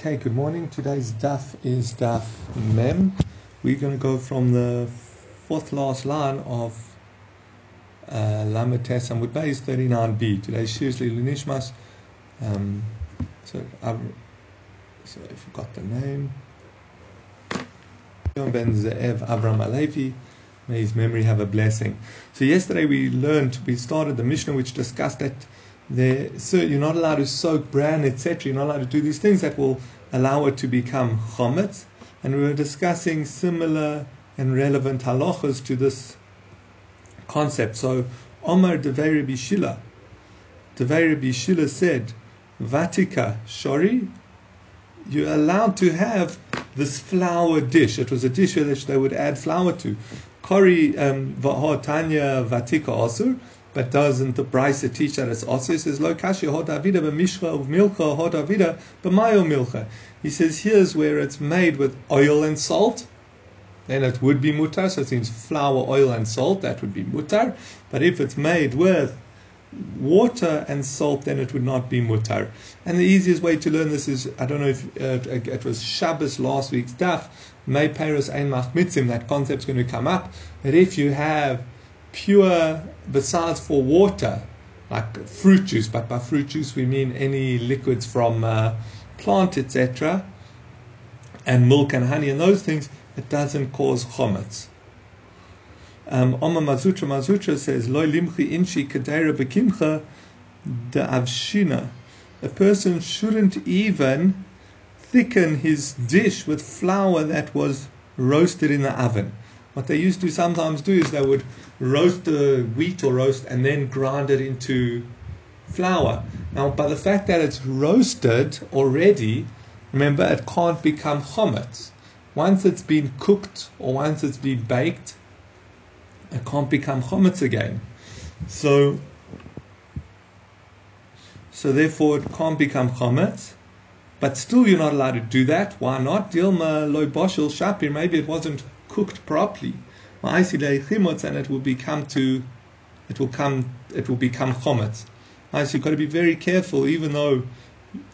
Okay, good morning. Today's daf is daf mem. We're going to go from the fourth last line of uh, Lamed Tes Amud Beis 39b. Today's Shir is Nishmas. Um, so, so I forgot the name. Ben Ze'ev Avram Alevi. May his memory have a blessing. So yesterday we learned, we started the Mishnah which discussed that there, so you're not allowed to soak bran, etc. You're not allowed to do these things that will allow it to become chometz. And we were discussing similar and relevant halachas to this concept. So, Omar Devei Bishila, Devei Bishila said, Vatika Shori, you're allowed to have this flour dish. It was a dish which they would add flour to. Kori um, Tanya Vatika Asur, but doesn't the Brisa teach that it's also? He says, Lo kashi hod avida b'mishcha of milcha hod avida b'mayo milcha. He says, here's where it's made with oil and salt. Then it would be mutar, so it means flour, oil, and salt, that would be mutar. But if it's made with water and salt, then it would not be mutar. And the easiest way to learn this is, I don't know if uh, it was Shabbos last week's daf, May Paris Ein Machmitzim, that concept's going to come up, that if you have pure, besides for water, like fruit juice, but by fruit juice we mean any liquids from uh, plant, etc., and milk and honey and those things, it doesn't cause chometz. Um, Oma Mar Zutra Mazutra says, Lo limchi inchi kadera bekimcha de avshina. A person shouldn't even thicken his dish with flour that was roasted in the oven. What they used to sometimes do is they would roast the wheat or roast and then grind it into flour. Now, by the fact that it's roasted already, remember it can't become chometz. Once it's been cooked or once it's been baked, it can't become chometz again. So, so therefore it can't become chometz. But still, you're not allowed to do that. Why not? Dilma loy boshel shapir. Maybe it wasn't cooked properly, and it will become to, it will come, it will become chometz. So you've got to be very careful, even though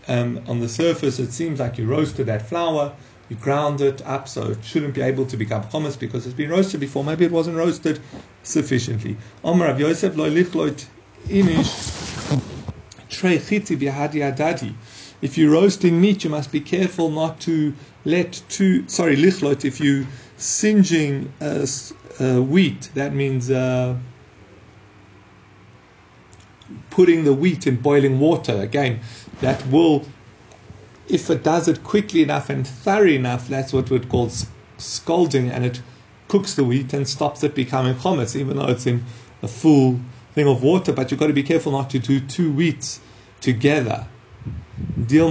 um, on the surface it seems like you roasted that flour, you ground it up, so it shouldn't be able to become chometz because it's been roasted before. Maybe it wasn't roasted sufficiently. Omar Rav Yosef inish. If you're roasting meat, you must be careful not to let two. Sorry, lichlot. If you singeing uh, uh, wheat, that means uh, putting the wheat in boiling water. Again, that will, if it does it quickly enough and thorough enough, that's what we'd call scalding, and it cooks the wheat and stops it becoming chometz, even though it's in a full thing of water. But you've got to be careful not to do two wheats together. Because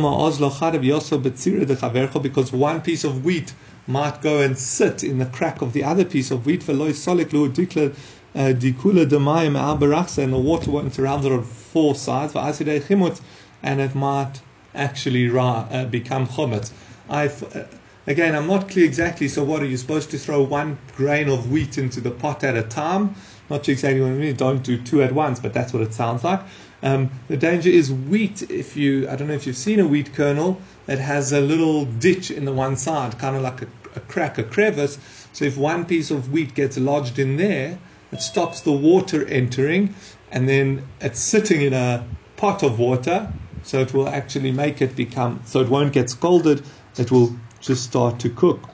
one piece of wheat might go and sit in the crack of the other piece of wheat. For loyal soliclu dickl uh deculodemayum arraxa and the water won't surround it on four sides. Ice chemot and it might actually uh, become chometz. I've, uh, again, I'm not clear exactly. So, what are you supposed to throw one grain of wheat into the pot at a time? Not sure exactly what I mean. Don't do two at once, but that's what it sounds like. Um, the danger is wheat. If you, I don't know if you've seen a wheat kernel, it has a little ditch in the one side, kind of like a, a crack, a crevice. So if one piece of wheat gets lodged in there, it stops the water entering, and then it's sitting in a pot of water, so it will actually make it become, so it won't get scalded, it will just start to cook.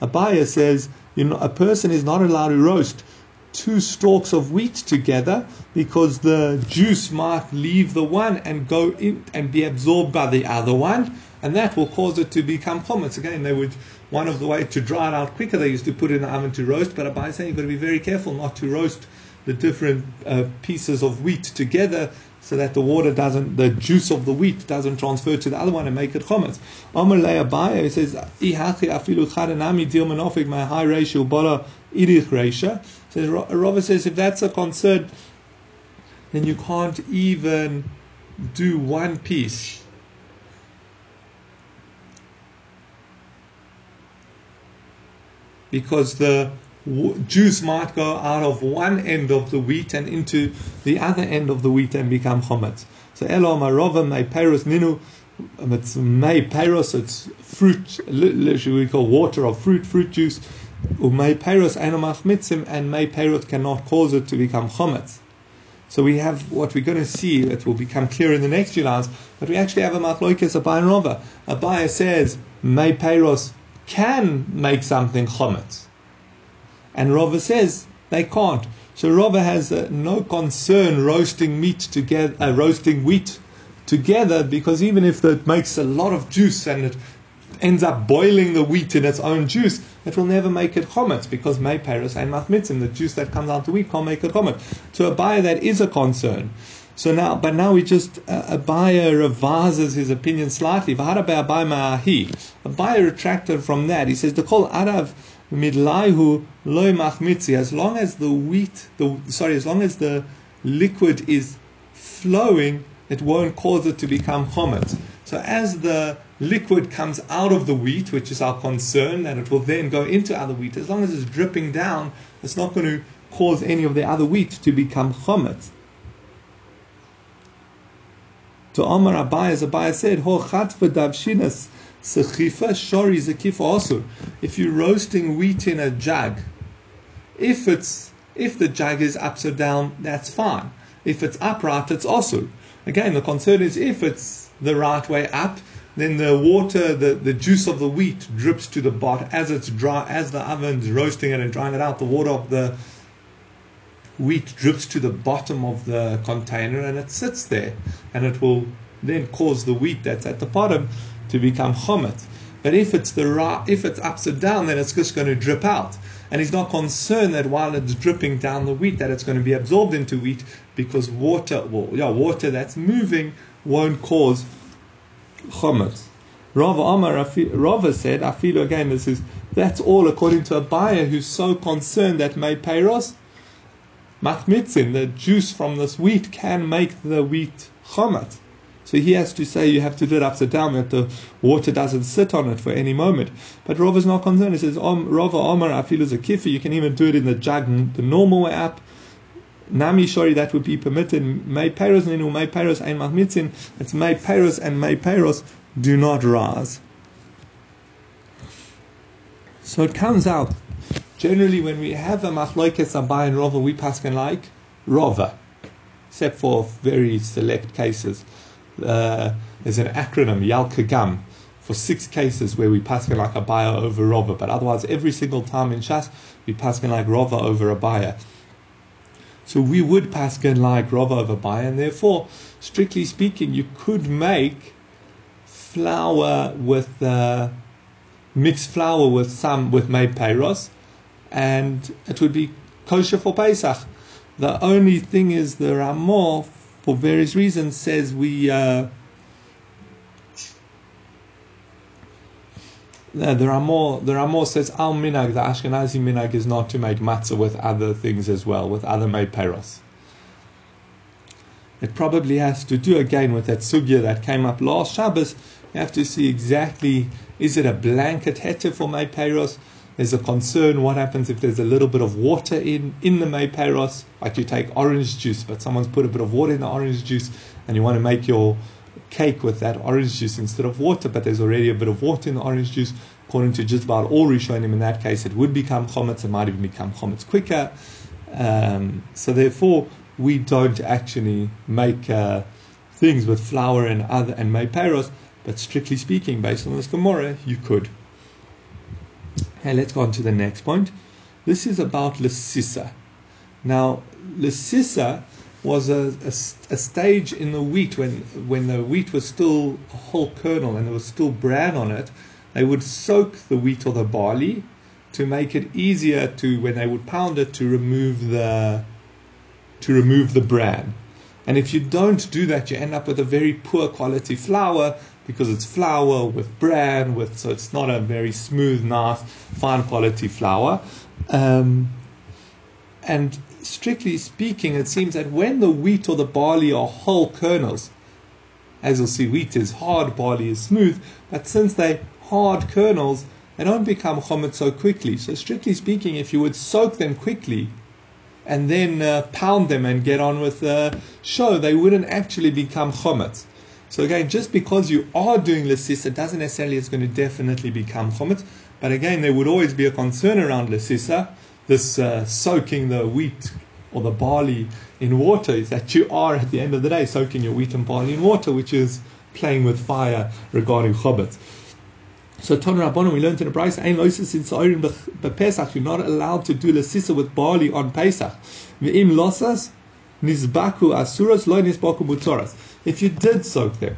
Abaya says you know, a person is not allowed to roast two stalks of wheat together because the juice might leave the one and go in and be absorbed by the other one, and that will cause it to become chometz. Again, they would one of the way to dry it out quicker. They used to put it in the oven to roast, but Abaya saying you've got to be very careful not to roast the different uh, pieces of wheat together so that the water doesn't, the juice of the wheat doesn't transfer to the other one and make it chometz. Amr Abaya says, "Ihachi afilu chadanami deal manofik my high ratio bola irich ratio." Says Rava says if that's a concern, then you can't even do one piece. Because the juice might go out of one end of the wheat and into the other end of the wheat and become chometz. So elo marova may peros ninu. um, It's may peros. It's fruit. Literally, we call water or fruit, fruit juice. Umay peros anomach mitzim, and may peros cannot cause it to become chometz. So we have what we're going to see that will become clear in the next few lines. But we actually have a machloikes Abai and Rava. Abai says may peros can make something chometz, and Rava says they can't. So Rava has uh, no concern roasting meat together, uh, roasting wheat together, because even if it makes a lot of juice and it ends up boiling the wheat in its own juice, it will never make it chometz because may paris and machmitzim, the juice that comes out of the wheat can't make it chometz. To Abaye, that is a concern. So now, but now we just uh, Abaye revises his opinion slightly. Abaye retracted from that. He says the kol arav midlaihu loy machmitzi. As long as the wheat, the sorry, as long as the liquid is flowing, it won't cause it to become chometz. So as the liquid comes out of the wheat, which is our concern, and it will then go into other wheat, as long as it's dripping down, it's not going to cause any of the other wheat to become chometz. To Omar Abai, as Abai said, Ho chatva davshinas sechifa shori zekifa osur. If you're roasting wheat in a jug, if it's if the jug is upside down, that's fine. If it's upright, it's osur. Again, the concern is if it's the right way up, then the water, the, the juice of the wheat drips to the bottom as it's dry, as the oven's roasting it and drying it out. The water of the wheat drips to the bottom of the container and it sits there, and it will then cause the wheat that's at the bottom to become chomet. But if it's the right, if it's upside down, then it's just going to drip out. And he's not concerned that while it's dripping down the wheat, that it's going to be absorbed into wheat because water, well, yeah, water that's moving won't cause chomet. Rava Amar, Rava said, I feel again, this is that's all according to Abaye who's so concerned that may payros, machmitzin, the juice from this wheat can make the wheat chometz. So he has to say you have to do it upside down that the water doesn't sit on it for any moment. But Rav is not concerned. He says, Rava Omar, I feel as a kiffer. You can even do it in the jug, the normal way up. Nami shori that would be permitted. May payros ninu may payros ein machmitzin. It's may payros and may payros do not rise. So it comes out. Generally, when we have a machloikes abai and rova, we pass like rova, except for very select cases. Uh, there's an acronym Yalka Gam for six cases where we pass like Abaye over Rova, but otherwise every single time in Shas we pass like Rova over Abaye. So we would pass like Rova over buyer, and therefore, strictly speaking, you could make flour with uh, mixed flour with some with made payros, and it would be kosher for Pesach. The only thing is the Ramah for various reasons, says we. Uh, there are more. There are more. Says al minag. The Ashkenazi minag is not to make matzah with other things as well, with other made peros. It probably has to do again with that sugya that came up last Shabbos. You have to see exactly: is it a blanket heter for made peros? There's a concern what happens if there's a little bit of water in, in the mayperos, like you take orange juice, but someone's put a bit of water in the orange juice and you want to make your cake with that orange juice instead of water, but there's already a bit of water in the orange juice. According to just about all Rishonim, in that case, it would become chometz. It might even become chometz quicker. Um, so therefore, we don't actually make uh, things with flour and other and mayperos, but strictly speaking, based on this Gemara, you could. Let's go on to the next point. This is about Lesissa. Now, Lesissa was a, a, a, stage in the wheat when, when the wheat was still a whole kernel and there was still bran on it. They would soak the wheat or the barley to make it easier to, when they would pound it, to remove the to remove the bran. And if you don't do that, you end up with a very poor quality flour because it's flour with bran, with so it's not a very smooth, nice, fine quality flour. Um, and strictly speaking, it seems that when the wheat or the barley are whole kernels, as you'll see, wheat is hard, barley is smooth, but since they hard kernels, they don't become chometz so quickly. So strictly speaking, if you would soak them quickly and then uh, pound them and get on with the show, they wouldn't actually become chometz. So again, just because you are doing lesisa doesn't necessarily it's going to definitely become chometz. But again, there would always be a concern around lesisa, this uh, soaking the wheat or the barley in water, is that you are at the end of the day soaking your wheat and barley in water, which is playing with fire regarding chometz. So Ton Rabbanon, we learned in the Brisa, Ein loisis in Sa'irim bePesach, you're not allowed to do lesisa with barley on Pesach. Ve'im losas, nizbaku asuras, lo nizbaku mutzoras. If you did soak them,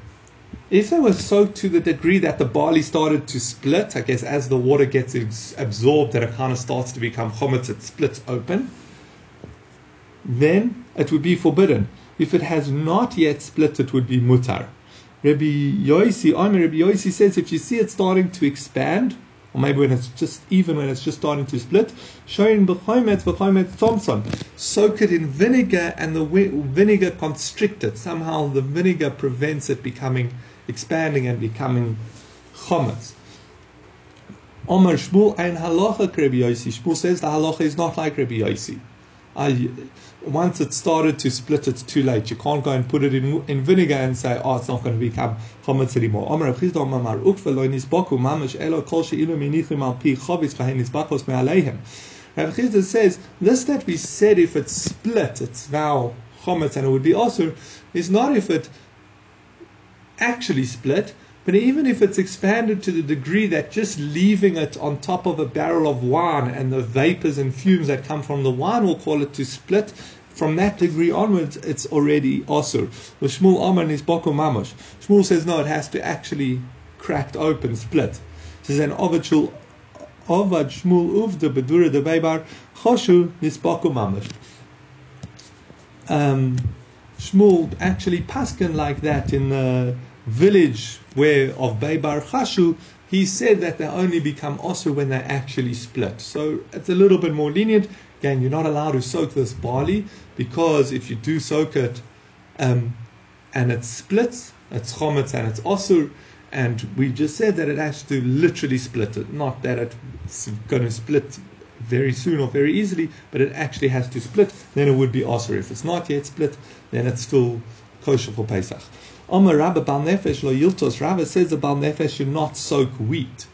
if they were soaked to the degree that the barley started to split, I guess as the water gets absorbed and it kind of starts to become chometz, it splits open, then it would be forbidden. If it has not yet split, it would be mutar. Rabbi Yosi, Amir Rabbi Yosi says if you see it starting to expand, or maybe when it's just even when it's just starting to split, showing b'chomet b'chomet thompson, soak it in vinegar and the vinegar constrict it. Somehow the vinegar prevents it becoming expanding and becoming chometz. Omar Shmuel and halacha Rabbi Yosi. Shmuel says the halacha is not like Rabbi Yosi. Once it started to split, it's too late. You can't go and put it in, in vinegar and say, oh, it's not going to become chometz anymore. Amar Chisda Amar Ukva lo nisbaku mamash elo kol she'ilu minichim al pi chovis v'hen nisbakos me'aleihem. Rav Chisda says, this that we said, if it's split, it's now chometz and it would be also, is not if it actually split, but even if it's expanded to the degree that just leaving it on top of a barrel of wine and the vapors and fumes that come from the wine will call it to split, from that degree onwards, it's already osur. The Shmuel Aman is boko mamosh. Shmuel says no, it has to actually cracked open, split. He says an ovachul ovad Shmuel uvda bedura de beibar choshu is boko mamosh. Um, Shmuel actually paskin like that in the village where of Beibar Chashu, he said that they only become osir when they actually split. So it's a little bit more lenient. Again, you're not allowed to soak this barley because if you do soak it um, and it splits, it's chometz and it's osir. And we just said that it has to literally split it, not that it's going to split very soon or very easily, but it actually has to split. Then it would be osir. If it's not yet split, then it's still kosher for Pesach. Omer Rabba Bal Nefesh lo yiltos. Rabba says the Bal Nefesh should not soak wheat.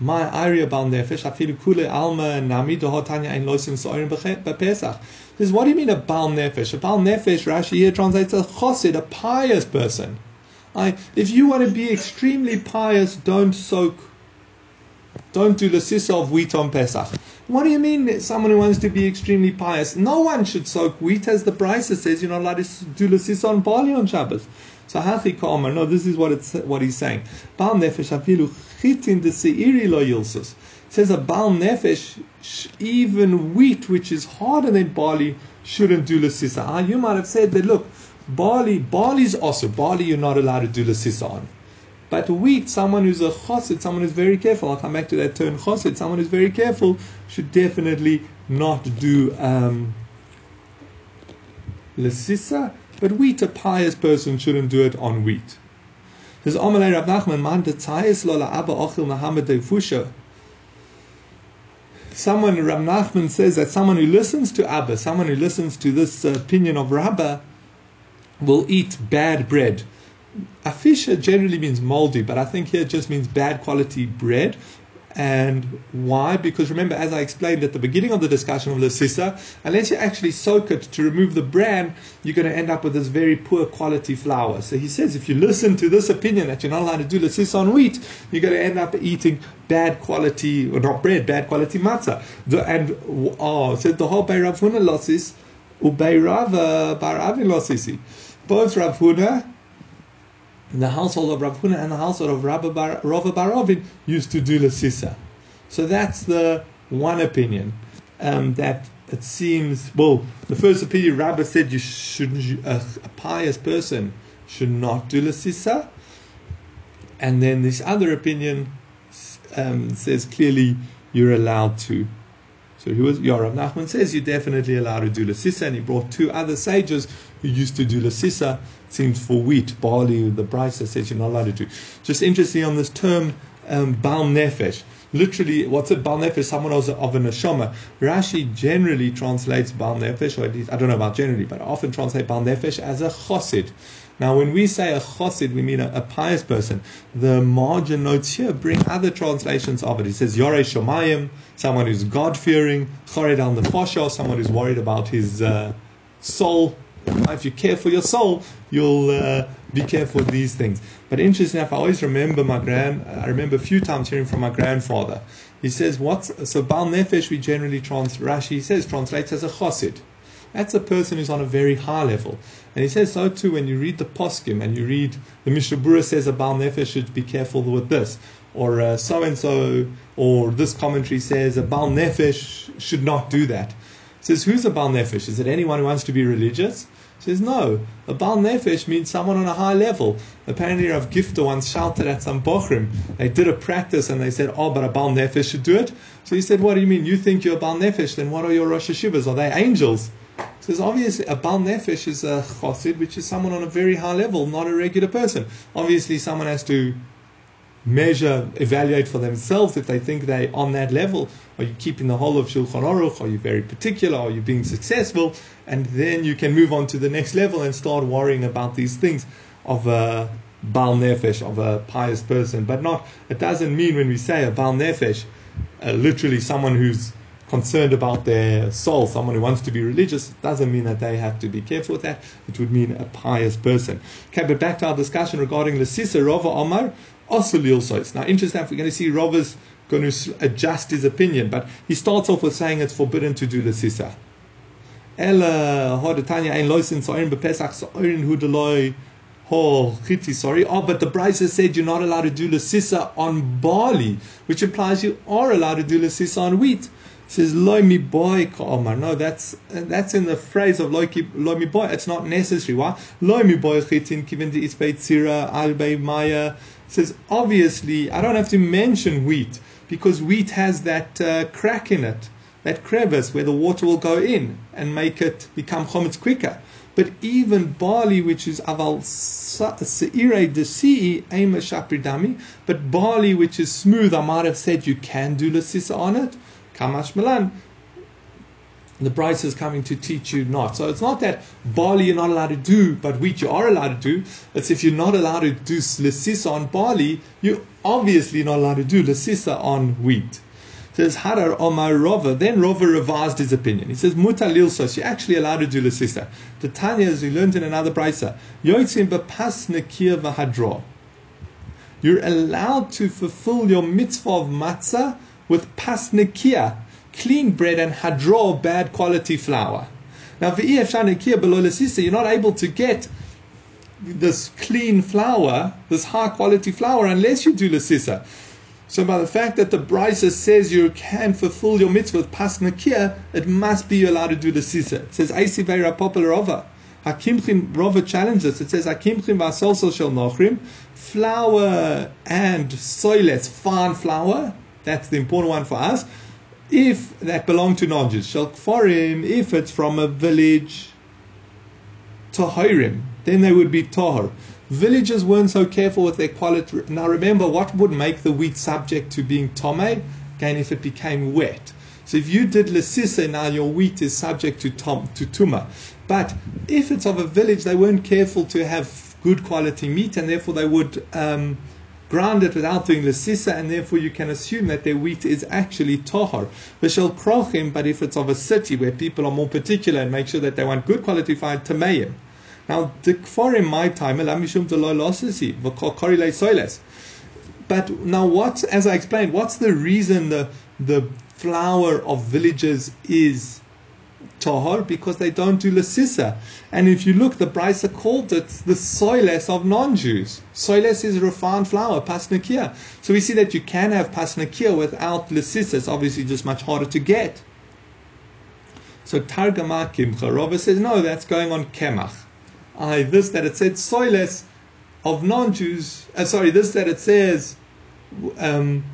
My area Bal Nefesh afilu kule alma nami dohotanya ein loisim soirim bepesach. Says, what do you mean a Bal Nefesh? A Bal Nefesh, Rashi here translates a chosid, a pious person. I, if you want to be extremely pious, don't soak, don't do the sisa of wheat on Pesach. What do you mean someone who wants to be extremely pious? No one should soak wheat, as the Brisa says you're not allowed to do the sisa on barley on Shabbos. So hachi kalmar. No, this is what it's what he's saying. Bal nefesh chitin de seiri lo. Says a bal nefesh, even wheat which is harder than barley shouldn't do lesisa. Ah, you might have said that. Look, barley, barley's also barley. You're not allowed to do lesisa on. But wheat, someone who's a chosid, someone who's very careful. I'll come back to that term chosid. Someone who's very careful should definitely not do um, lesisa. But wheat, a pious person shouldn't do it on wheat. Says Amalei Rav Nachman, man ochil. Someone, Rav Nachman says that someone who listens to Abba, someone who listens to this uh, opinion of Rabbah, will eat bad bread. Afisha generally means moldy, but I think here it just means bad quality bread. And why? Because remember, as I explained at the beginning of the discussion of Lasissa, unless you actually soak it to remove the bran, you're going to end up with this very poor quality flour. So he says, if you listen to this opinion that you're not allowed to do Lasissa on wheat, you're going to end up eating bad quality, or not bread, bad quality matzah. And, oh, so the whole Bayrav Huna losses, Ubayrav uh, Baravin lossisi. Both Rav Huna the household of Rav Huna and the household of Rabba Bar, Rava Barovin used to do Lasissa. So that's the one opinion um, that it seems, well, the first opinion, Rabba said you should a, a pious person should not do Lasissa. And then this other opinion um, says clearly you're allowed to. So he was, Yarav Nachman says you're definitely allowed to do Lasissa, and he brought two other sages who used to do Lasissa seems for wheat, barley, the Brisa says you're not allowed to do. Just interesting on this term, um, Baal Nefesh. literally, what's it, Bal Nefesh, someone of, of a neshama. Rashi generally translates Bal Nefesh, or at least, I don't know about generally, but often translate Bal Nefesh as a chosid. Now, when we say a chosid, we mean a, a, pious person. The margin notes here bring other translations of it. It says Yorei Shomayim, someone who's God fearing, Chored the Nefosho, someone who's worried about his uh, soul. If you care for your soul, you'll uh, be careful with these things. But interesting enough, I always remember my grand. I remember a few times hearing from my grandfather. He says, "What's so Bal Nefesh?" We generally trans Rashi says translates as a chosid. That's a person who's on a very high level. And he says so too when you read the poskim and you read the Mishnah Berurah says a Baal Nefesh should be careful with this, or so and so, or this commentary says a Baal Nefesh should not do that. He says who's a Baal Nefesh? Is it anyone who wants to be religious? He says no. A Baal Nefesh means someone on a high level. Apparently, Rav Gifter once shouted at some bochrim. They did a practice and they said, "Oh, but a Baal Nefesh should do it." So he said, "What do you mean? You think you're a Baal Nefesh? Then what are your Roshei Yeshivas? Are they angels?" Says obviously a Bal Nefesh is a chassid, which is someone on a very high level, not a regular person. Obviously, someone has to measure, evaluate for themselves if they think they're on that level. Are you keeping the whole of Shulchan Aruch? Are you very particular? Are you being successful? And then you can move on to the next level and start worrying about these things of a Bal Nefesh, of a pious person. But not, it doesn't mean when we say a Bal Nefesh, uh, literally someone who's concerned about their soul, someone who wants to be religious, doesn't mean that they have to be careful with that. It would mean a pious person. Okay, but back to our discussion regarding Lasisa, Rava Omar, Osulil Sois. Now, interesting, we're going to see Rava's going to adjust his opinion, but he starts off with saying it's forbidden to do Lasisa. Ella, Hodetanya, Ein Loisin, Soirin Bepesach, Soirin Hudeloi, Oh, chiti, sorry. Oh, but the Brisa said you're not allowed to do lasisa on barley, which implies you are allowed to do lasisa on wheat says loy mi boy ka'omar. No, that's that's in the phrase of loy mi boy. It's not necessary. Why? Loy mi boy chitin given to isbeit sira albe maya. Says obviously I don't have to mention wheat because wheat has that uh, crack in it, that crevice where the water will go in and make it become chometz quicker. But even barley, which is aval seire de si ema shapridami, but barley which is smooth, I might have said you can do lasisa on it. Kamash Milan. The Brisa is coming to teach you not. So it's not that barley you're not allowed to do, but wheat you are allowed to do. It's if you're not allowed to do lasisa on barley, you're obviously not allowed to do lasisa on wheat. Says Harar Omar Rova. Then Rova revised his opinion. He says Mutalil sos. You're actually allowed to do lasisa. The Tanya, as we learned in another brisa, Yoitzim bepas nekir v'hadro. You're allowed to fulfill your mitzvah of matzah with pasnikia, clean bread, and hadro, bad quality flour. Now, you're not able to get this clean flour, this high quality flour, unless you do lasisa. So, by the fact that the Brisa says you can fulfill your mitzvah with pasnakia, it must be allowed to do the sisa. It says, Aisivera popular over. Hakimchim Rova challenges. It says, Hakimchim vasolsol shel nochrim, flour and soilets, fine flour, that's the important one for us. If that belong to non-Jews, shall kfarim, if it's from a village, tahirim, then they would be tahor. Villagers weren't so careful with their quality. Now remember, what would make the wheat subject to being tome? Again, if it became wet. So if you did lesisa, now your wheat is subject to tom, to tuma. But if it's of a village, they weren't careful to have good quality meat, and therefore they would um, ground it without doing lesisa, and therefore you can assume that their wheat is actually tahar. Vishal krochim, but if it's of a city where people are more particular and make sure that they want good quality fine tameim. Now, the kfarim my time, but now what, as I explained, what's the reason the, the flour of villages is tahor because they don't do lasisa. And if you look, the Brisa called it the soiles of non-Jews. Soiles is refined flour, pasnakia. So we see that you can have pasnakia without lasisa. It's obviously just much harder to get. So Targama Kimcha, Rava says, no, that's going on Kemach. I, this that it said soiles of non-Jews, uh, sorry, this that it says, um,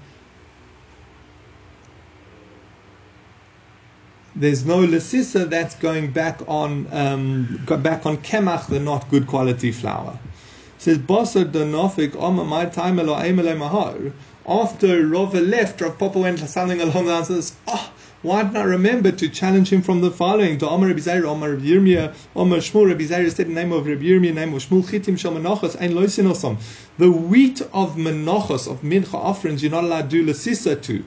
there's no lasisa that's going back on um, back on kemach, the not good quality flour. It says basar donofik oma my time mahar. after Rava left, Rav Papa went something along the lines of this, oh, why didn't I remember to challenge him from the following? To Omar Rabbi Zaira, Omar Rabbi Yirmiyah, Omar Shmuel, Rabbi Zaira said the name of Rabbi Yirmiyah, name of Shmuel, Chitim Shal Menachos, Ein Loisinosam. The wheat of Menachos, of Mincha offerings, you're not allowed to do Lasisa to.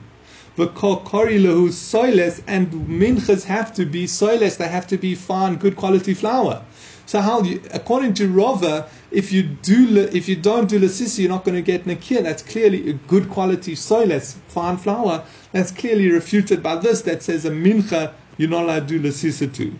The Kori Lehu Soiles, and Minchas have to be Soiles, they have to be fine, good quality flour. So how, you, according to Rava, if you do if you don't do lasisi, you're not going to get nakir. That's clearly a good quality soiles, fine flour. That's clearly refuted by this that says a mincha you're not allowed to do lasisa to.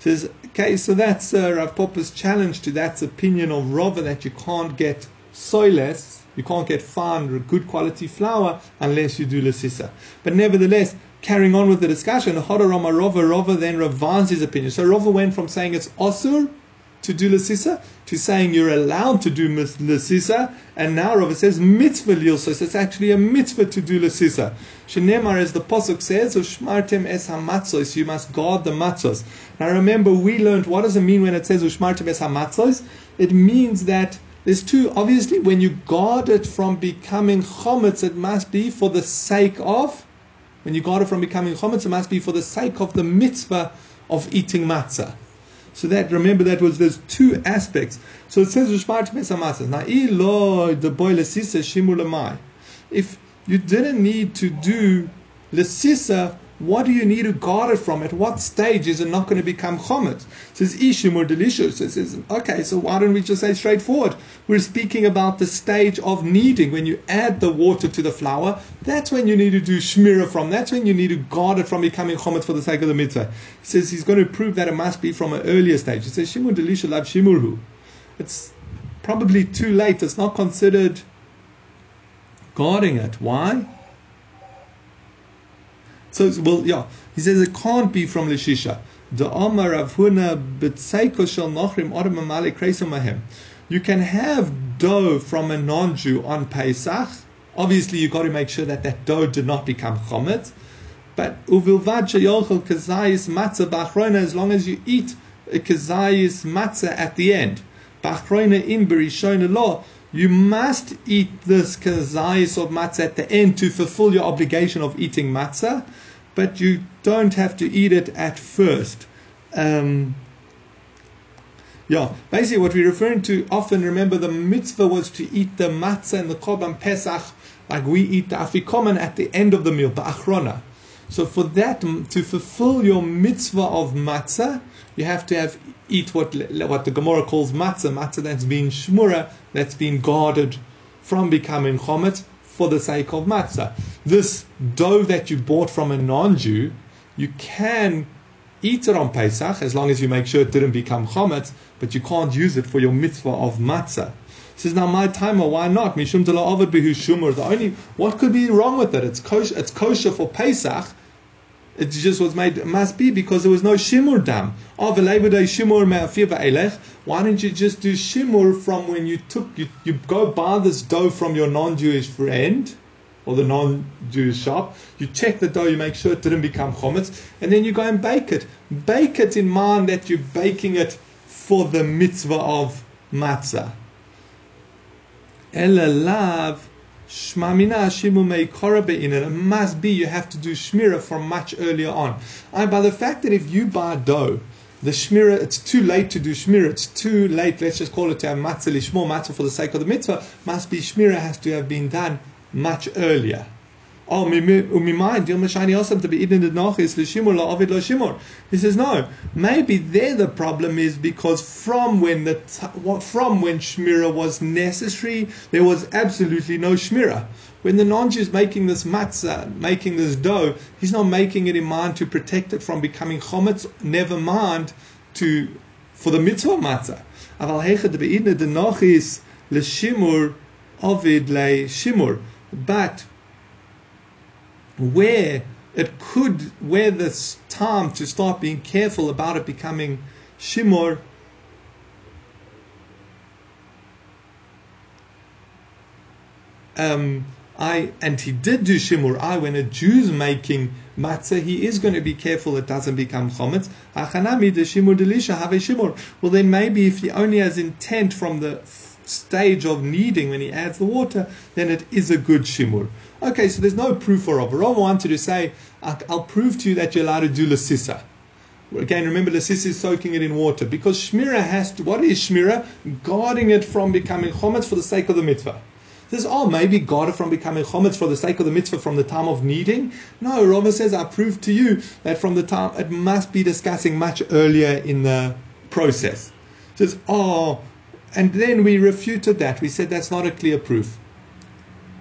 Says okay, so that's uh, Rav Papa's challenge to that opinion of Rava that you can't get soiles, you can't get fine, good quality flour unless you do lasisa. But nevertheless, carrying on with the discussion, Hodarama Rava, Rava then revised his opinion. So Rava went from saying it's osur to do lasisa to saying you're allowed to do lasisa, and now Rava says mitzvah lilsos. It's actually a mitzvah to do lasisa. Shenemar, as the pasuk says, ushmartem es hamatzos. You must guard the matzos. Now remember, we learned what does it mean when it says ushmartem es hamatzos? It means that there's two. Obviously, when you guard it from becoming chometz, it must be for the sake of. When you guard it from becoming chometz, it must be for the sake of the mitzvah of eating matzah. So that remember that was there's two aspects. So it says Now. If you didn't need to do lesisa, what do you need to guard it from? At what stage is it not going to become chomet? Says ishim or delicious. It says okay, so why don't we just say straightforward? We're speaking about the stage of kneading. When you add the water to the flour, that's when you need to do shmira from. That's when you need to guard it from becoming chomet for the sake of the mitzvah. He says he's going to prove that it must be from an earlier stage. He says shimur delisha lav shimurhu. It's probably too late. It's not considered guarding it. Why? So, well, yeah, he says it can't be from Lishisha. The Omar of Shel Nochrim Mahem. You can have dough from a non-Jew on Pesach. Obviously, you've got to make sure that that dough did not become chomet. But uvilvad sheyochel kazayis matzah bachrona, as long as you eat a kazayis matzah at the end. Bachrona in law, you must eat this kazayis of matzah at the end to fulfill your obligation of eating matzah but you don't have to eat it at first. Um, yeah, basically what we're referring to often, remember the mitzvah was to eat the matzah and the korban pesach, like we eat the afikoman at the end of the meal, the achrona. So for that, to fulfill your mitzvah of matzah, you have to have eat what what the Gemara calls matzah, matzah that's been shmura, that's been guarded from becoming chometz, for the sake of matzah. This dough that you bought from a non-Jew, you can eat it on Pesach as long as you make sure it didn't become chometz, but you can't use it for your mitzvah of matzah. says now my timer, oh, why not? Mishum. The only what could be wrong with it? It's kosher. It's kosher for Pesach, it just was made, it must be because there was no shimur dam. Oh. Why don't you just do shimur from when you took, you, you go buy this dough from your non Jewish friend or the non Jewish shop, you check the dough, you make sure it didn't become chometz, and then you go and bake it. Bake it in mind that you're baking it for the mitzvah of matzah. Ela Shmamina Shimu in it. It must be you have to do shmira from much earlier on. And by the fact that if you buy dough, the shmira, it's too late to do shmira. It's too late. Let's just call it to have matzah lishmo matzah for the sake of the mitzvah. Must be shmira has to have been done much earlier. Oh, umimayin dil mashani osam to be eaten the. He says no. Maybe there the problem is because from when the from when shmira was necessary, there was absolutely no shmira. When the non-Jew is making this matzah, making this dough, he's not making it in mind to protect it from becoming chometz. Never mind to for the mitzvah matzah. Aval the le shimur. But where it could, where this time to start being careful about it becoming shimor, um, I and he did do shimur. I when a Jew's making matzah, he is going to be careful it doesn't become chometz. Achanami the shimur delisha have a shimur. Well, then maybe if he only has intent from the stage of kneading, when he adds the water, then it is a good shimur. Okay, so there's no proof for Rava. Rava wanted to say, I'll prove to you that you're allowed to do lasissa. Again, remember lasissa is soaking it in water because shmira has to. What is shmira? Guarding it from becoming chometz for the sake of the mitzvah. This, oh, maybe guard it from becoming chometz for the sake of the mitzvah from the time of kneading. No, Rava says, I prove to you that from the time it must be discussing much earlier in the process. Says, oh, and then we refuted that. We said that's not a clear proof.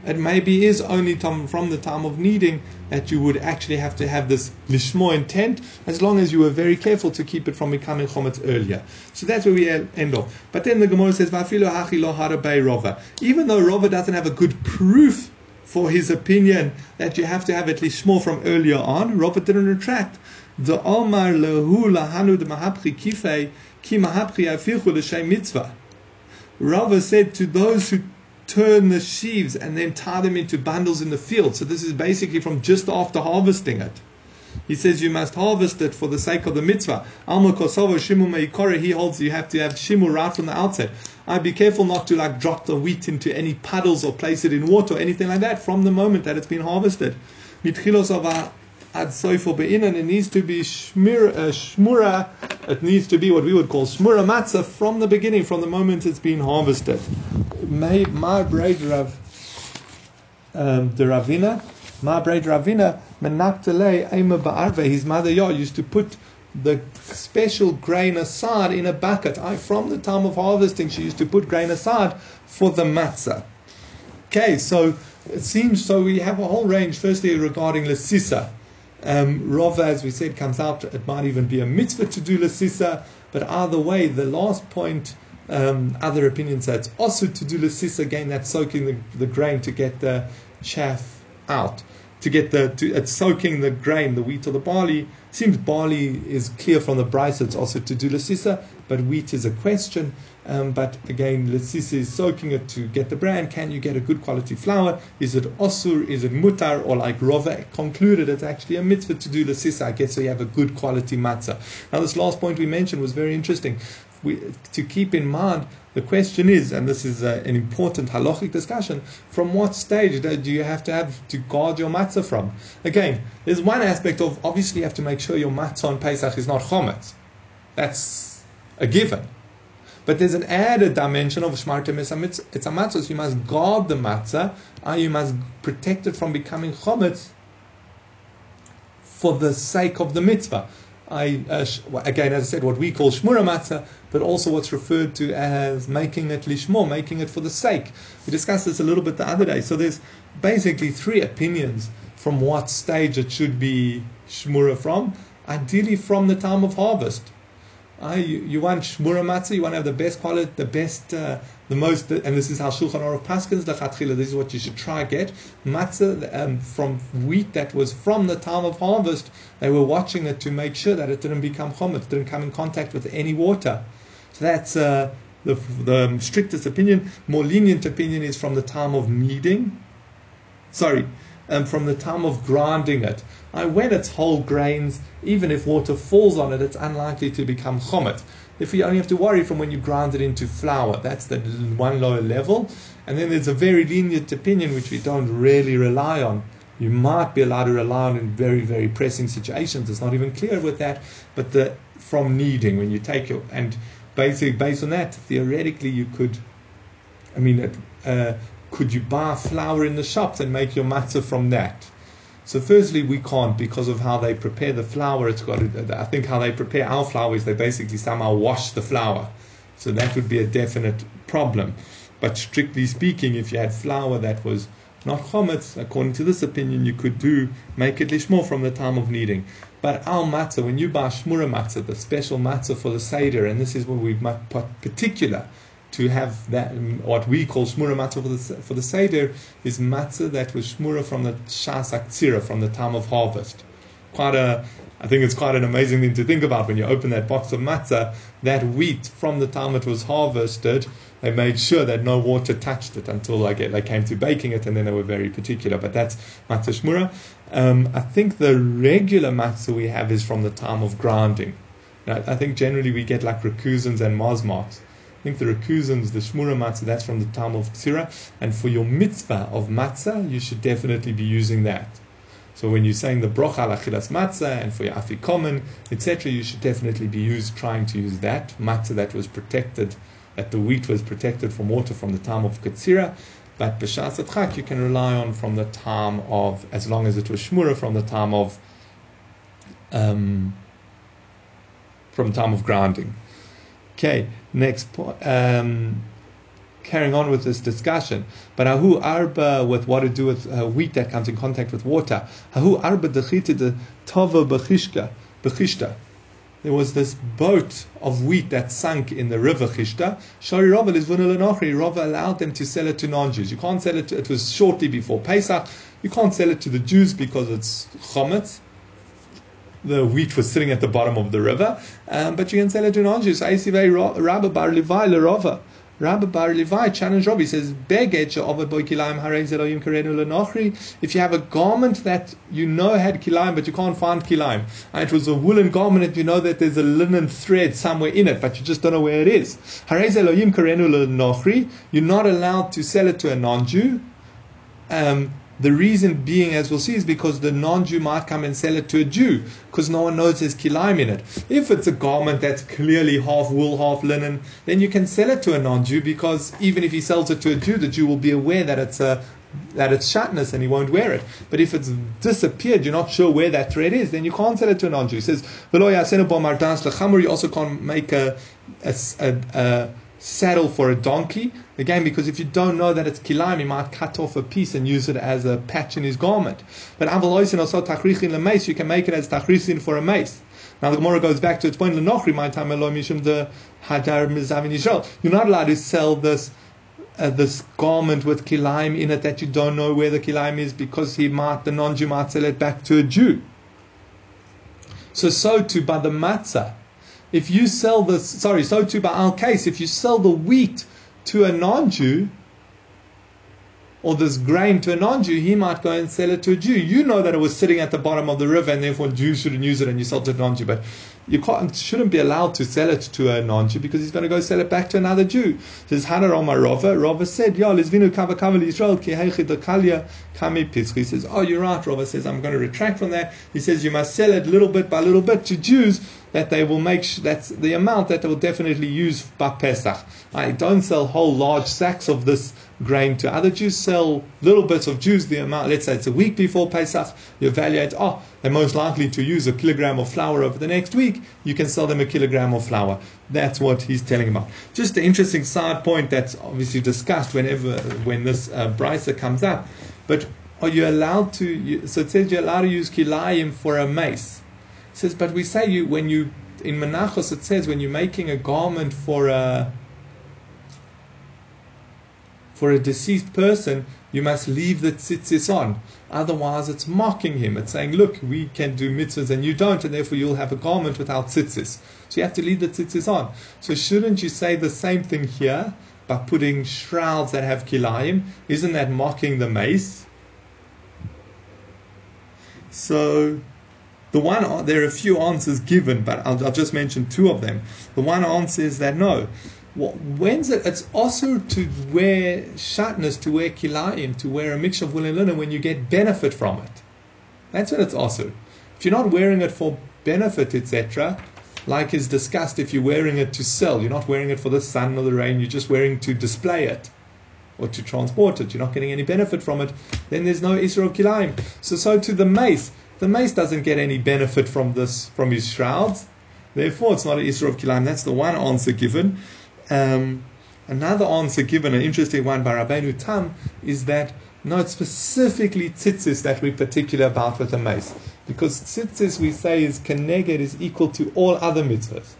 It maybe is only from the time of kneading that you would actually have to have this lishmo intent, as long as you were very careful to keep it from becoming chometz earlier. So that's where we end off. But then the Gemara says, "Vafilo hachi lo rova. Even though Rova doesn't have a good proof for his opinion that you have to have at least lishmo from earlier on, Rova didn't retract. The Omar lehu lahanu de mahapchi kifei ki mahapchi afichu mitzvah. Rava said to those who turn the sheaves and then tie them into bundles in the field. So this is basically from just after harvesting it. He says you must harvest it for the sake of the mitzvah. Alma Kosovo Shimu Meikore, he holds you have to have Shimu right from the outset. I'd be careful not to like drop the wheat into any puddles or place it in water or anything like that from the moment that it's been harvested ad soifo be'inan, it needs to be uh, shmura, it needs to be what we would call shmura matzah from the beginning, from the moment it's been harvested. My, my braid rav, um, the Ravina, my braid Ravina, menaptele ema ba'arve, his mother Yah used to put the special grain aside in a bucket. I, from the time of harvesting, she used to put grain aside for the matzah. Okay, so it seems so. We have a whole range. Firstly, regarding lasisa, um, as we said, comes out. It might even be a mitzvah to do lasisa, but either way, the last point, um, other opinions say it's also to do lasisa again. That's soaking the, the grain to get the chaff out, to get the to, it's soaking the grain, the wheat or the barley. Seems barley is clear from the brisa. It's also to do lasisa, but wheat is a question. Um, but again, Letzisi is soaking it to get the brand. Can you get a good quality flour? Is it osur? Is it mutar? Or like Rova concluded, it's actually a mitzvah to do Letzisa, I guess, so you have a good quality matzah. Now, this last point we mentioned was very interesting. We, to keep in mind, the question is, and this is uh, an important halachic discussion, from what stage do you have to have to guard your matzah from? Again, there's one aspect of obviously you have to make sure your matzah on Pesach is not chometz. That's a given. But there's an added dimension of shmartem it's a matzah. So you must guard the matzah, and you must protect it from becoming chometz for the sake of the mitzvah. I, uh, again, as I said, what we call shmura matzah, but also what's referred to as making it lishmo, making it for the sake. We discussed this a little bit the other day. So there's basically three opinions from what stage it should be shmura from. Ideally, from the time of harvest. Uh, you, you, want shmura matzah, you want to have the best quality, the best, uh, the most, and this is how Shulchan Aruch paskins lechatchila. This is what you should try to get matzah um, from wheat that was from the time of harvest. They were watching it to make sure that it didn't become chomet, didn't come in contact with any water. So that's uh, the, the strictest opinion. More lenient opinion is from the time of kneading. Sorry, um, from the time of grinding it. Uh, when it's whole grains, even if water falls on it, it's unlikely to become chomet. If you only have to worry from when you grind it into flour, that's the one lower level. And then there's a very lenient opinion which we don't really rely on. You might be allowed to rely on in very, very pressing situations. It's not even clear with that, but the from kneading when you take it and basically based on that, theoretically you could. I mean, uh, could you buy flour in the shops and make your matzah from that? So firstly, we can't because of how they prepare the flour. It's got. I think how they prepare our flour is they basically somehow wash the flour. So that would be a definite problem. But strictly speaking, if you had flour that was not chometz, according to this opinion, you could do make it lishmo from the time of kneading. But our matzah, when you buy shmura matzah, the special matzah for the seder, and this is where we might particular to have that what we call shmura matzah for the, for the seder is matzah that was shmura from the shas aktsira from the time of harvest. Quite a, I think it's quite an amazing thing to think about when you open that box of matzah. That wheat from the time it was harvested, they made sure that no water touched it until like they came to baking it, and then they were very particular. But that's matzah shmura. Um, I think the regular matzah we have is from the time of grinding. Now, I think generally we get like Rakusens and mosmarks I think the Rakusens, the shmura matzah, that's from the time of ksira. And for your mitzvah of matzah, you should definitely be using that. So when you're saying the brocha lachilas matzah and for your afikomen, etc., you should definitely be used trying to use that matzah that was protected, that the wheat was protected from water from the time of katsira. But b'shas chak you can rely on from the time of, as long as it was shmura, from the time of, um, from time of grounding. Okay, next point. Um, carrying on with this discussion. But ahu arba with what to do with uh, wheat that comes in contact with water. Ahu arba dechita de tova bechishka bechishta. There was this boat of wheat that sank in the river Chishta. Shari Rava is Rava allowed them to sell it to non-Jews. You can't sell it. To, it was shortly before Pesach. You can't sell it to the Jews because it's chometz the wheat was sitting at the bottom of the river, um, but you can sell it to non-Jews. Rabbi Bar Levi Lerova. Rabbi Bar Levi challenged Rabbi. Says, If you have a garment that you know had kilaim, but you can't find kilaim, and it was a woolen garment that you know that there's a linen thread somewhere in it, but you just don't know where it is. You're not allowed to sell it to a non-Jew. Um, the reason being, as we'll see, is because the non-Jew might come and sell it to a Jew, because no one knows there's kilaim in it. If it's a garment that's clearly half wool, half linen, then you can sell it to a non-Jew, because even if he sells it to a Jew, the Jew will be aware that it's a that it's shatnez and he won't wear it. But if it's disappeared, you're not sure where that thread is, then you can't sell it to a non-Jew. He says, you also can't make a, a, a, a saddle for a donkey. Again, because if you don't know that it's kilaim, you might cut off a piece and use it as a patch in his garment. But avaloisin also tachrichin meis, you can make it as tachrichin for a meis. Now the Gemara goes back to its point, l'nochri my time mishum the hadar mizavin Yisrael. You're not allowed to sell this uh, this garment with kilaim in it that you don't know where the kilaim is because he might the non-Jew might sell it back to a Jew. So so too by the matzah if you sell the sorry, so too by our case, if you sell the wheat to a non-Jew, or this grain to a non-Jew, he might go and sell it to a Jew. You know that it was sitting at the bottom of the river, and therefore Jews shouldn't use it, and you sell it to a non-Jew. But you shouldn't be allowed to sell it to a non-Jew because he's going to go sell it back to another Jew. Says Hanar Omar Rava. Rava said, "Ya lizvinu kava kava Israel ki kami pischi." He says, "Oh, you're right." Rava says, "I'm going to retract from that." He says, "You must sell it little bit by little bit to Jews." that they will make sh- that's the amount that they will definitely use by Pesach. I don't sell whole large sacks of this grain to other Jews. Sell little bits of Jews the amount. Let's say it's a week before Pesach. You evaluate. Oh, they're most likely to use a kilogram of flour over the next week. You can sell them a kilogram of flour. That's what he's telling about. Just an interesting side point that's obviously discussed whenever when this uh, brisa comes up. But are you allowed to? So it says you're allowed to use kilayim for a meis says, but we say you when you in Menachos it says when you're making a garment for a for a deceased person, you must leave the tzitzis on. Otherwise, it's mocking him. It's saying, look, we can do mitzvahs and you don't, and therefore you'll have a garment without tzitzis. So you have to leave the tzitzis on. So shouldn't you say the same thing here by putting shrouds that have kilayim? Isn't that mocking the meis? So the one, there are a few answers given, but I'll, I'll just mention two of them. The one answer is that no. Well, when's it? It's also to wear shatnez, to wear kilayim, to wear a mixture of wool and linen when you get benefit from it. That's when it's also. If you're not wearing it for benefit, etc., like is discussed, if you're wearing it to sell, you're not wearing it for the sun or the rain, you're just wearing to display it or to transport it, you're not getting any benefit from it, then there's no issur Kilayim. So, so to the meis, the meis doesn't get any benefit from this, from his shrouds. Therefore, it's not an issur of Kilayim. That's the one answer given. Um, another answer given, an interesting one by Rabbeinu Tam, is that no, it's specifically tzitzis that we're particular about with the meis. Because tzitzis, we say, is keneged, is equal to all other mitzvahs.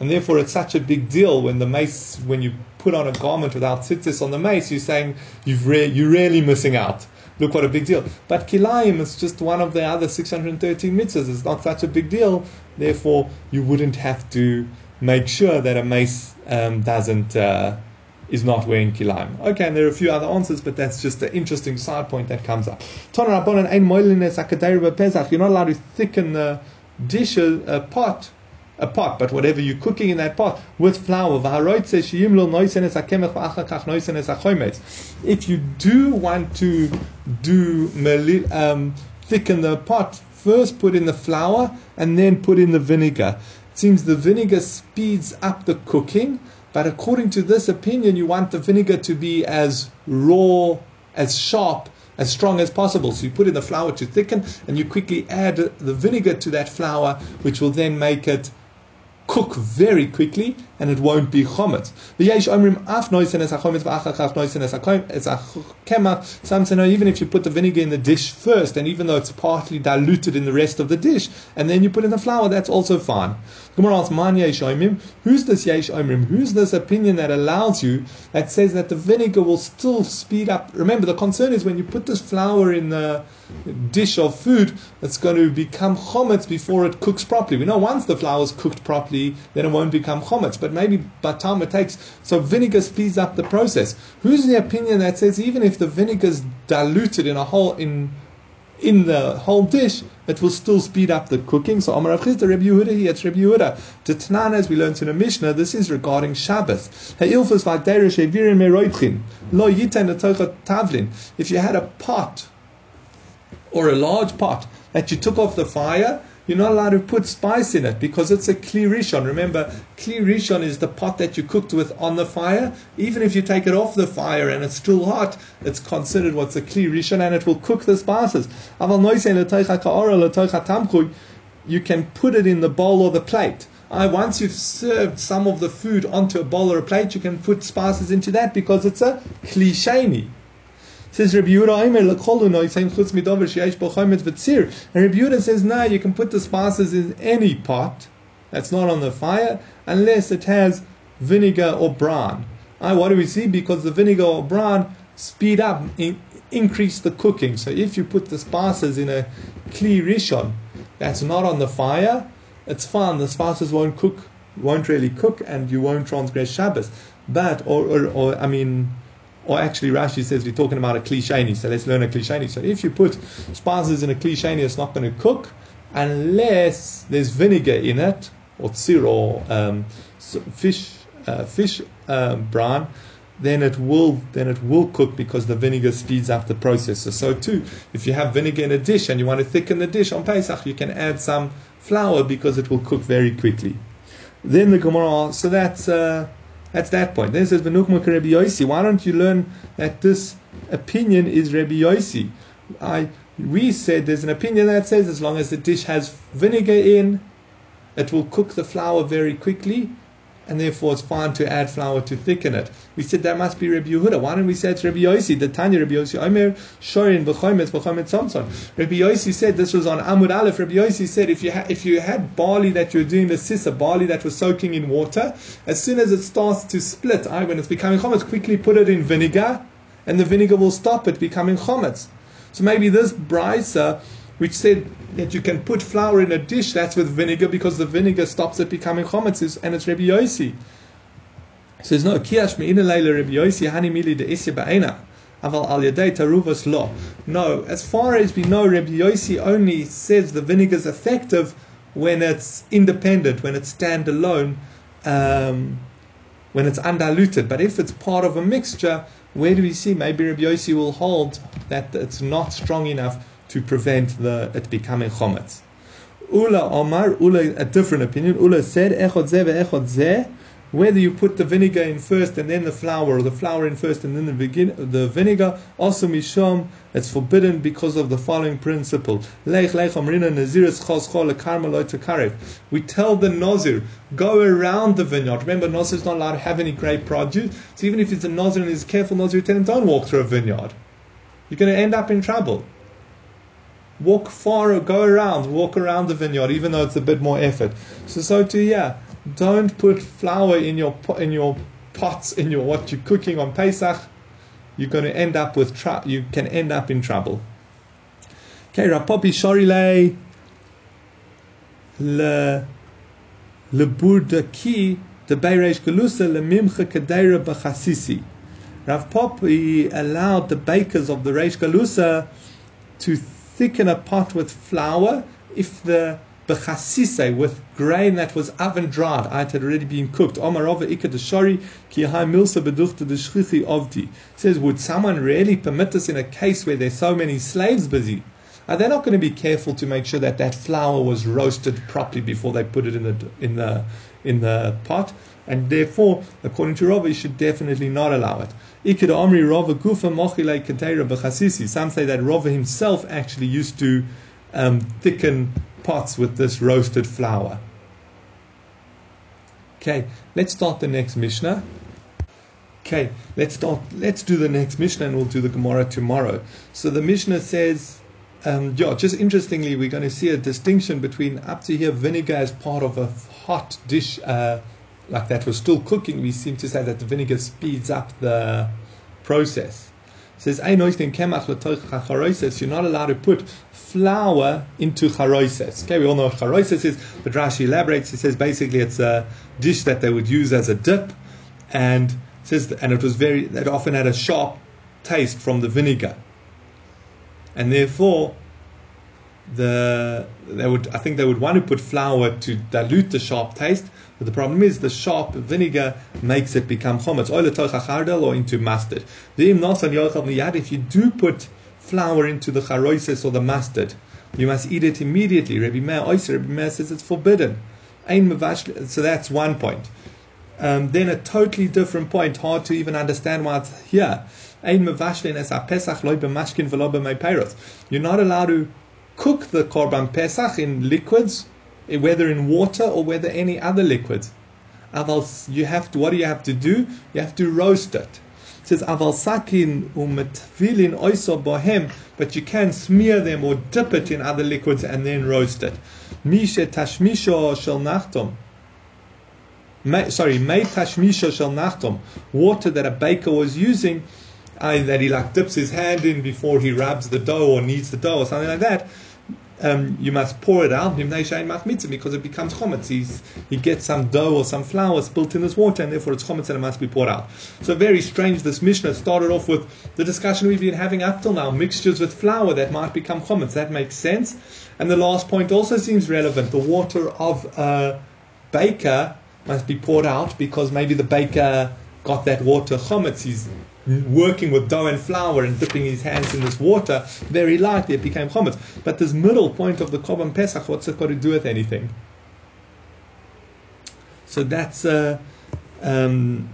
And therefore, it's such a big deal when the meis, when you put on a garment without tzitzis on the meis, you're saying you've re- you're really missing out. Look what a big deal. But kilayim is just one of the other 613 mitzvahs. It's not such a big deal. Therefore, you wouldn't have to make sure that a meis um, doesn't uh, is not wearing kilayim. Okay, and there are a few other answers, but that's just an interesting side point that comes up. You're not allowed to thicken the dish, a pot a pot, but whatever you're cooking in that pot with flour. If you do want to do um, thicken the pot, first put in the flour and then put in the vinegar. Seems the vinegar speeds up the cooking, but according to this opinion, you want the vinegar to be as raw, as sharp, as strong as possible. So you put in the flour to thicken, and you quickly add the vinegar to that flour, which will then make it cook very quickly and it won't be chometz. Some say no, even if you put the vinegar in the dish first, and even though it's partly diluted in the rest of the dish, and then you put in the flour, that's also fine. Gemara asks, Yesh Who's this Yesh Omrim? Who's this opinion that allows you, that says that the vinegar will still speed up? Remember, the concern is when you put this flour in the dish of food, that's going to become chometz before it cooks properly. We know once the flour is cooked properly, then it won't become chometz. But maybe by time it takes, so vinegar speeds up the process. Who's the opinion that says even if the vinegar is diluted in a whole in in the whole dish, it will still speed up the cooking. So Amar Rav Chisda, Rabbi Yehuda here, it's Rabbi Yehuda. The Tanan, as we learned in the Mishnah, this is regarding Shabbos. If you had a pot or a large pot that you took off the fire, you're not allowed to put spice in it because it's a kli rishon. Remember, kli rishon is the pot that you cooked with on the fire. Even if you take it off the fire and it's still hot, it's considered what's a kli rishon and it will cook the spices. You can put it in the bowl or the plate. I, once you've served some of the food onto a bowl or a plate, you can put spices into that because it's a kli sheni. Says Rabbi Yehuda Aimer lekolu saying chutz midover sheyesh bochaymet v'tzir. And Rabbi Yehuda says, no, you can put the spices in any pot that's not on the fire unless it has vinegar or bran. Uh, what do we see? Because the vinegar or bran speed up, in, increase the cooking. So if you put the spices in a kli rishon that's not on the fire, it's fine. The spices won't cook, won't really cook, and you won't transgress Shabbos. But or, or, or I mean or actually Rashi says we're talking about a klisheni, so let's learn a klisheni. So if you put spices in a klisheni, it's not going to cook unless there's vinegar in it, or tzir, or um, fish, uh, fish um, brine, then it will then it will cook because the vinegar speeds up the process. So, so too, if you have vinegar in a dish and you want to thicken the dish on Pesach, you can add some flour because it will cook very quickly. Then the Gemara, so that's. Uh, that's that point. Then it says, V'nukma Rabbi Yossi. Why don't you learn that this opinion is Rabbi Yossi? I, we said there's an opinion that says as long as the dish has vinegar in, it will cook the flour very quickly and therefore it's fine to add flour to thicken it. We said that must be Rabbi Yehuda. Why don't we say it's Rabbi Yossi? The Tanya Rabbi Yossi, Omer, Shorin, B'chometz, B'chometz Samson. Rabbi Yossi said, this was on Amud Aleph, Rabbi Yossi said, if you, ha- if you had barley that you're doing the sisa barley that was soaking in water, as soon as it starts to split, I, when it's becoming chometz, quickly put it in vinegar, and the vinegar will stop it becoming chometz. So maybe this brisa which said that you can put flour in a dish that's with vinegar because the vinegar stops it becoming chometz, and it's Rabbi Yossi. Says no, kiyash me'ina leila Rabbi Yossi hani mili de ba'ena. Aval al yadei taruvas lo. No, as far as we know, Rabbi Yossi only says the vinegar is effective when it's independent, when it's standalone, um, when it's undiluted. But if it's part of a mixture, where do we see? Maybe Rabbi Yossi will hold that it's not strong enough to prevent the it becoming chometz. Ula Omar, Ula a different opinion. Ula said echod zeh ve'echod zeh. Whether you put the vinegar in first and then the flour, or the flour in first and then the, begin, the vinegar, also mishom, it's forbidden because of the following principle. We tell the nazir, go around the vineyard. Remember, nazir is not allowed to have any grape produce. So even if it's a nazir and he's careful nazir, you tell him don't walk through a vineyard. You're going to end up in trouble walk far or go around, walk around the vineyard, even though it's a bit more effort. So, so too, yeah, don't put flour in your in your pots in your what you're cooking on Pesach. You're going to end up with tr- you can end up in trouble. Okay, Rav Popi Shorile le le burdaki the Beiresh Galusa le mimcha kadeira b'chasisi. Rav Popi allowed the bakers of the Reish Galusa to thicken a pot with flour if the bechasise with grain that was oven dried. It had already been cooked. Omarova ikadashari ki milsa ovdi. Says, would someone really permit this in a case where there's so many slaves busy? Are they not going to be careful to make sure that that flour was roasted properly before they put it in the in the in the pot? And therefore, according to Rava, you should definitely not allow it. Some say that Rava himself actually used to um, thicken pots with this roasted flour. Okay, let's start the next Mishnah. Okay, let's start. Let's do the next Mishnah, and we'll do the Gemara tomorrow. So the Mishnah says, um, yeah, just interestingly, we're going to see a distinction between up to here vinegar as part of a hot dish, uh, like that was still cooking. We seem to say that the vinegar speeds up the process says, You're not allowed to put flour into charoises. Okay, we all know what charoises is, but Rashi elaborates. He says basically it's a dish that they would use as a dip, and says and it was very it often had a sharp taste from the vinegar, and therefore the they would I think they would want to put flour to dilute the sharp taste, but the problem is the sharp vinegar makes it become chometz, or into mustard. If you do put flour into the charoises or the mustard, you must eat it immediately. Rabbi Meir, Rabbi Meir says it's forbidden. So that's one point. Um, then a totally different point, hard to even understand why it's here. You're not allowed to cook the korban pesach in liquids whether in water or whether any other liquids. Aval, you have to. What do you have to do? You have to roast it. It says aval sakin umetvilin oiso bohem, but you can smear them or dip it in other liquids and then roast it. Mishe tashmisho shel nachtom. Sorry, may tashmisho shel nachtom. Water that a baker was using, uh, that he like dips his hand in before he rubs the dough or kneads the dough or something like that um, you must pour it out because it becomes chometz. He gets some dough or some flour spilt in this water, and therefore it's chometz and it must be poured out. So very strange. This Mishnah started off with the discussion we've been having up till now: mixtures with flour that might become chometz. That makes sense. And the last point also seems relevant: the water of a baker must be poured out because maybe the baker got that water chometz. He's working with dough and flour and dipping his hands in this water, very likely it became chometz. But this middle point of the korban pesach, what's it got to do with anything? So that's a, um,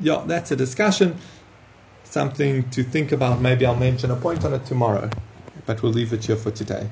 yeah, that's a discussion, something to think about. Maybe I'll mention a point on it tomorrow, but we'll leave it here for today.